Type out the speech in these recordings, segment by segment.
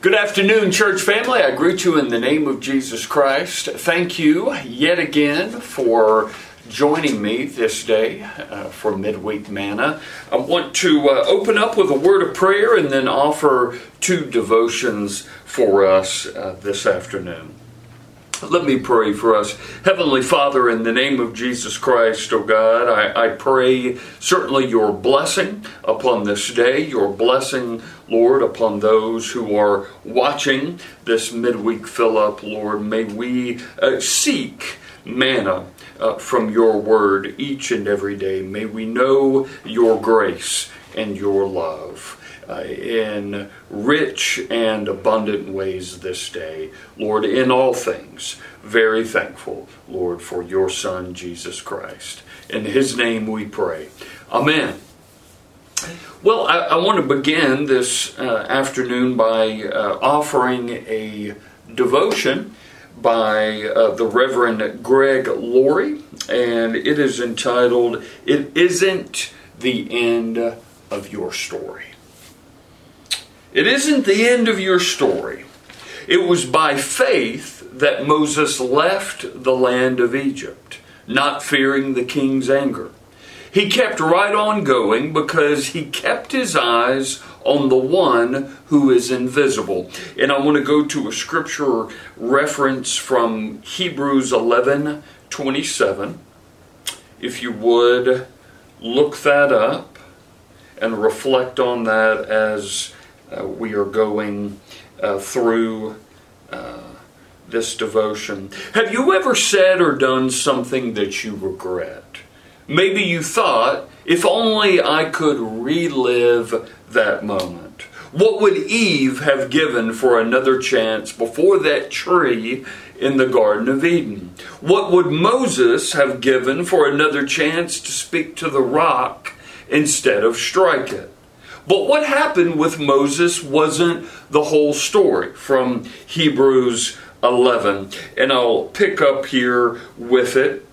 Good afternoon, church family. I greet you in the name of Jesus Christ. Thank you yet again for joining me this day uh, for midweek manna. I want to uh, open up with a word of prayer and then offer two devotions for us uh, this afternoon. Let me pray for us. Heavenly Father, in the name of Jesus Christ, O oh God, I, I pray certainly your blessing upon this day, your blessing, Lord, upon those who are watching this midweek fill up, Lord. May we uh, seek manna uh, from your word each and every day. May we know your grace and your love. Uh, in rich and abundant ways this day. Lord, in all things, very thankful, Lord, for your Son, Jesus Christ. In his name we pray. Amen. Well, I, I want to begin this uh, afternoon by uh, offering a devotion by uh, the Reverend Greg Laurie, and it is entitled, It Isn't the End of Your Story. It isn't the end of your story. It was by faith that Moses left the land of Egypt, not fearing the king's anger. He kept right on going because he kept his eyes on the one who is invisible. And I want to go to a scripture reference from Hebrews 11 27. If you would look that up and reflect on that as we are going uh, through uh, this devotion. Have you ever said or done something that you regret? Maybe you thought, if only I could relive that moment. What would Eve have given for another chance before that tree in the Garden of Eden? What would Moses have given for another chance to speak to the rock instead of strike it? But what happened with Moses wasn't the whole story from Hebrews 11. And I'll pick up here with it.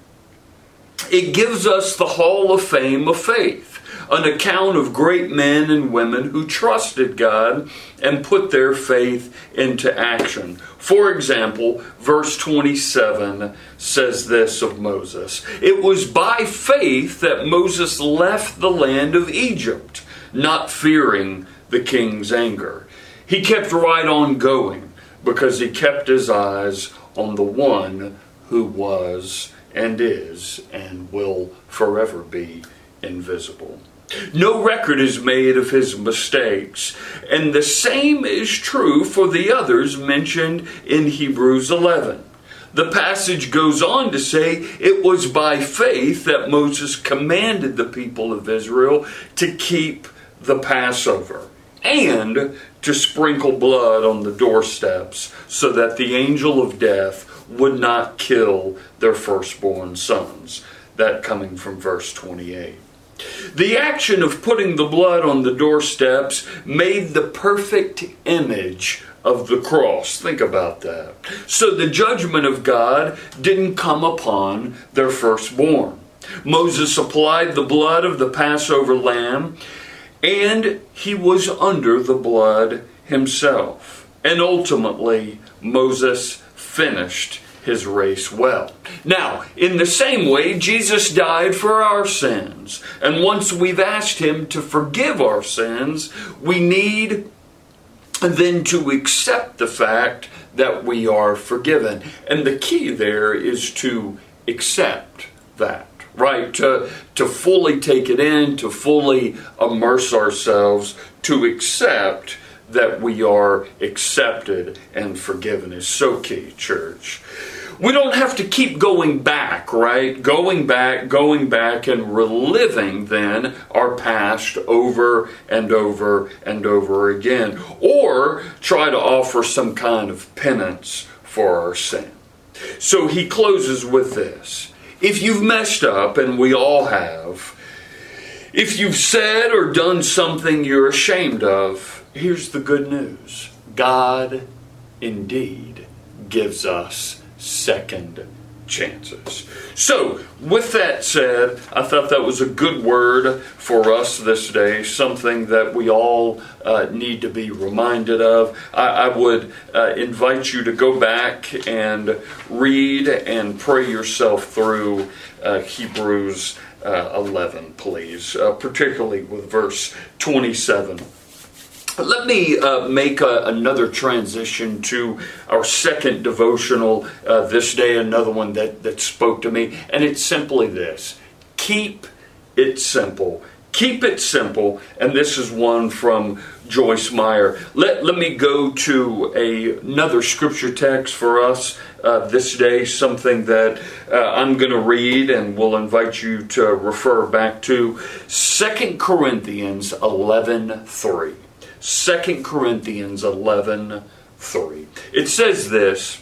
It gives us the Hall of Fame of faith an account of great men and women who trusted God and put their faith into action. For example, verse 27 says this of Moses It was by faith that Moses left the land of Egypt not fearing the king's anger. He kept right on going because he kept his eyes on the one who was and is and will forever be invisible. No record is made of his mistakes, and the same is true for the others mentioned in Hebrews 11. The passage goes on to say it was by faith that Moses commanded the people of Israel to keep the Passover and to sprinkle blood on the doorsteps so that the angel of death would not kill their firstborn sons. That coming from verse 28. The action of putting the blood on the doorsteps made the perfect image of the cross. Think about that. So the judgment of God didn't come upon their firstborn. Moses applied the blood of the Passover lamb and he was under the blood himself. And ultimately, Moses finished his race well. Now, in the same way, Jesus died for our sins. And once we've asked him to forgive our sins, we need then to accept the fact that we are forgiven. And the key there is to accept that right? To, to fully take it in, to fully immerse ourselves, to accept that we are accepted and forgiven is so key, church. We don't have to keep going back, right? Going back, going back, and reliving then our past over and over and over again. Or try to offer some kind of penance for our sin. So he closes with this if you've messed up, and we all have, if you've said or done something you're ashamed of, here's the good news. God indeed gives us second chances. So, with that said, I thought that was a good word for us this day, something that we all uh, need to be reminded of. I, I would uh, invite you to go back and read and pray yourself through uh, Hebrews uh, 11, please, uh, particularly with verse 27. Let me uh, make a, another transition to our second devotional uh, this day, another one that, that spoke to me, and it's simply this Keep it simple. Keep it simple, and this is one from Joyce Meyer. Let, let me go to a, another scripture text for us uh, this day, something that uh, I'm going to read and will invite you to refer back to. Second Corinthians 11 3. 2 Corinthians 11 3. It says this,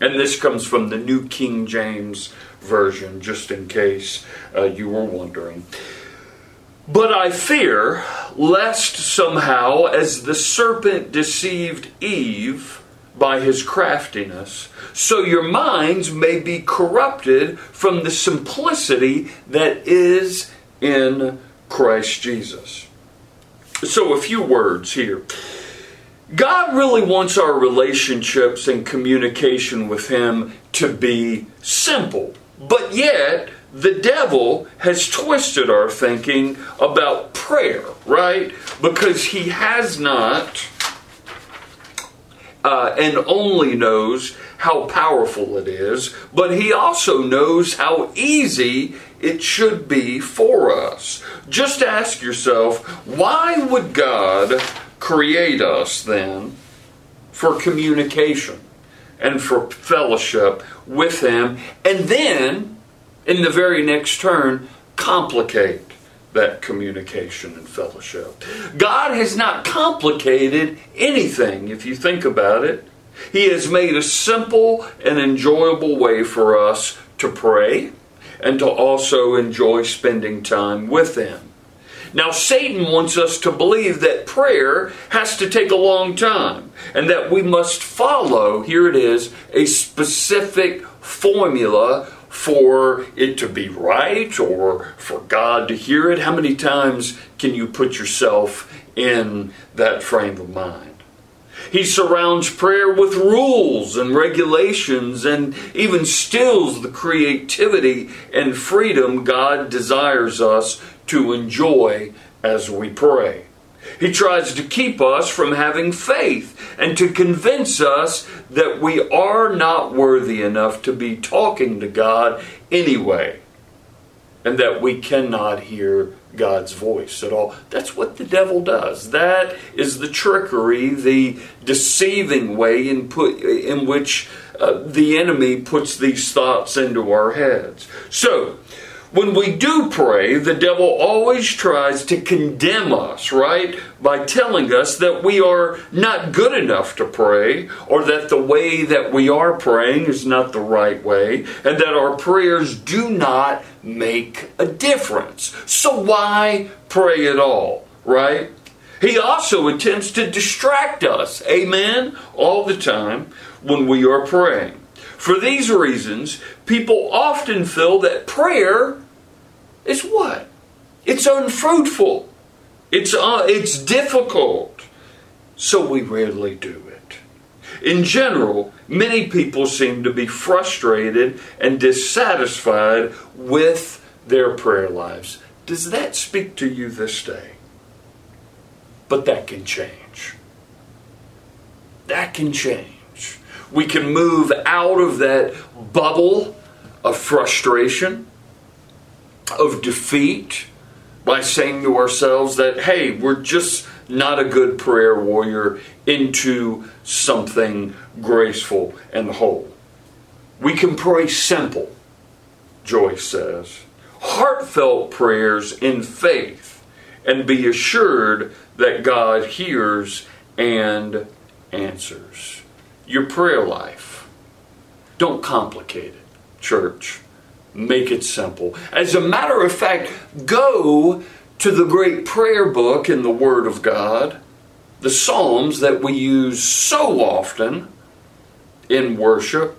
and this comes from the New King James Version, just in case uh, you were wondering. But I fear lest somehow, as the serpent deceived Eve by his craftiness, so your minds may be corrupted from the simplicity that is in Christ Jesus. So, a few words here. God really wants our relationships and communication with Him to be simple, but yet the devil has twisted our thinking about prayer, right? Because he has not uh, and only knows how powerful it is, but he also knows how easy it should be for us. Just ask yourself why would God create us then for communication and for fellowship with Him, and then in the very next turn, complicate that communication and fellowship? God has not complicated anything, if you think about it. He has made a simple and enjoyable way for us to pray and to also enjoy spending time with them. Now, Satan wants us to believe that prayer has to take a long time and that we must follow, here it is, a specific formula for it to be right or for God to hear it. How many times can you put yourself in that frame of mind? He surrounds prayer with rules and regulations and even stills the creativity and freedom God desires us to enjoy as we pray. He tries to keep us from having faith and to convince us that we are not worthy enough to be talking to God anyway and that we cannot hear God's voice at all. That's what the devil does. That is the trickery, the deceiving way in, put, in which uh, the enemy puts these thoughts into our heads. So, when we do pray, the devil always tries to condemn us, right? By telling us that we are not good enough to pray, or that the way that we are praying is not the right way, and that our prayers do not make a difference. So why pray at all, right? He also attempts to distract us, amen, all the time when we are praying. For these reasons, people often feel that prayer is what? It's unfruitful. It's, uh, it's difficult. So we rarely do it. In general, many people seem to be frustrated and dissatisfied with their prayer lives. Does that speak to you this day? But that can change. That can change. We can move out of that bubble of frustration of defeat by saying to ourselves that, hey, we're just not a good prayer warrior into something graceful and whole. We can pray simple, Joyce says, heartfelt prayers in faith, and be assured that God hears and answers. Your prayer life. Don't complicate it, church. Make it simple. As a matter of fact, go to the great prayer book in the Word of God, the Psalms that we use so often in worship,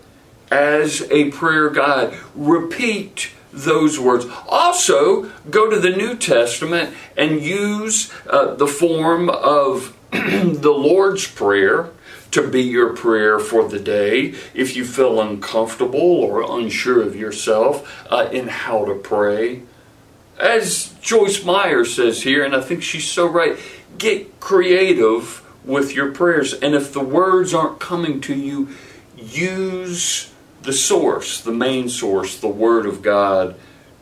as a prayer guide. Repeat those words. Also, go to the New Testament and use uh, the form of the Lord's Prayer to be your prayer for the day if you feel uncomfortable or unsure of yourself uh, in how to pray. As Joyce Meyer says here, and I think she's so right, get creative with your prayers. And if the words aren't coming to you, use the source, the main source, the Word of God,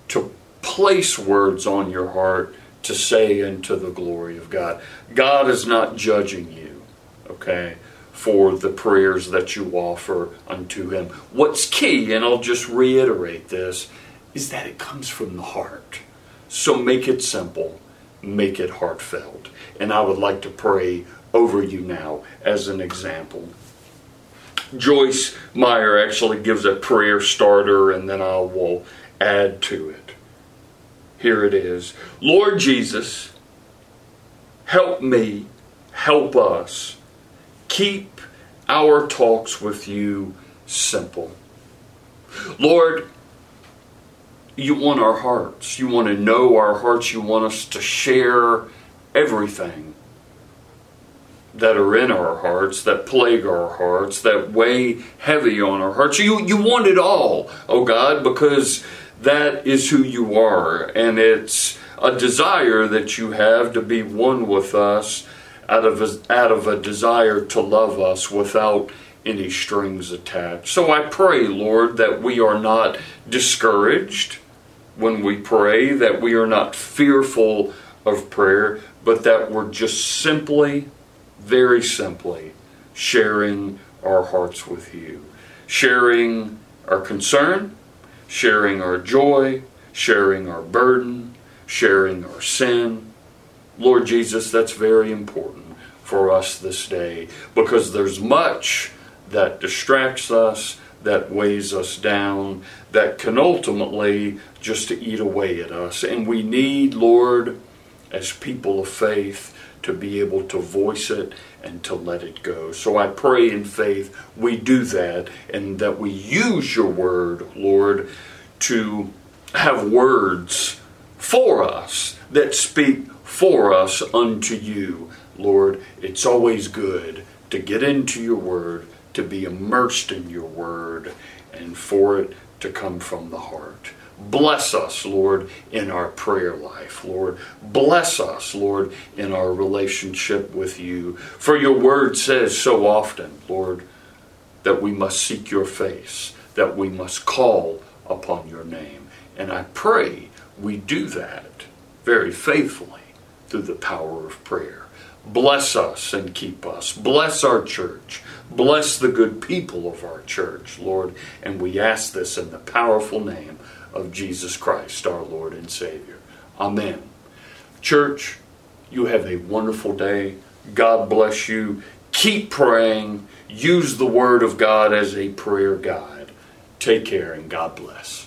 to place words on your heart to say into the glory of God. God is not judging you, okay, for the prayers that you offer unto Him. What's key, and I'll just reiterate this, is that it comes from the heart. So make it simple, make it heartfelt. And I would like to pray over you now as an example. Joyce Meyer actually gives a prayer starter, and then I will add to it. Here it is Lord Jesus, help me, help us. Keep our talks with you simple. Lord, you want our hearts. You want to know our hearts. You want us to share everything that are in our hearts, that plague our hearts, that weigh heavy on our hearts. You, you want it all, oh God, because that is who you are. And it's a desire that you have to be one with us out of a, out of a desire to love us without any strings attached. So I pray, Lord, that we are not discouraged when we pray, that we are not fearful of prayer, but that we're just simply very simply sharing our hearts with you, sharing our concern, sharing our joy, sharing our burden, sharing our sin. Lord Jesus, that's very important for us this day because there's much that distracts us, that weighs us down, that can ultimately just to eat away at us. And we need, Lord, as people of faith, to be able to voice it and to let it go. So I pray in faith we do that and that we use your word, Lord, to have words for us that speak for us unto you. Lord, it's always good to get into your word, to be immersed in your word, and for it to come from the heart. Bless us, Lord, in our prayer life, Lord. Bless us, Lord, in our relationship with you. For your word says so often, Lord, that we must seek your face, that we must call upon your name. And I pray we do that very faithfully through the power of prayer. Bless us and keep us. Bless our church. Bless the good people of our church, Lord. And we ask this in the powerful name of Jesus Christ, our Lord and Savior. Amen. Church, you have a wonderful day. God bless you. Keep praying. Use the Word of God as a prayer guide. Take care and God bless.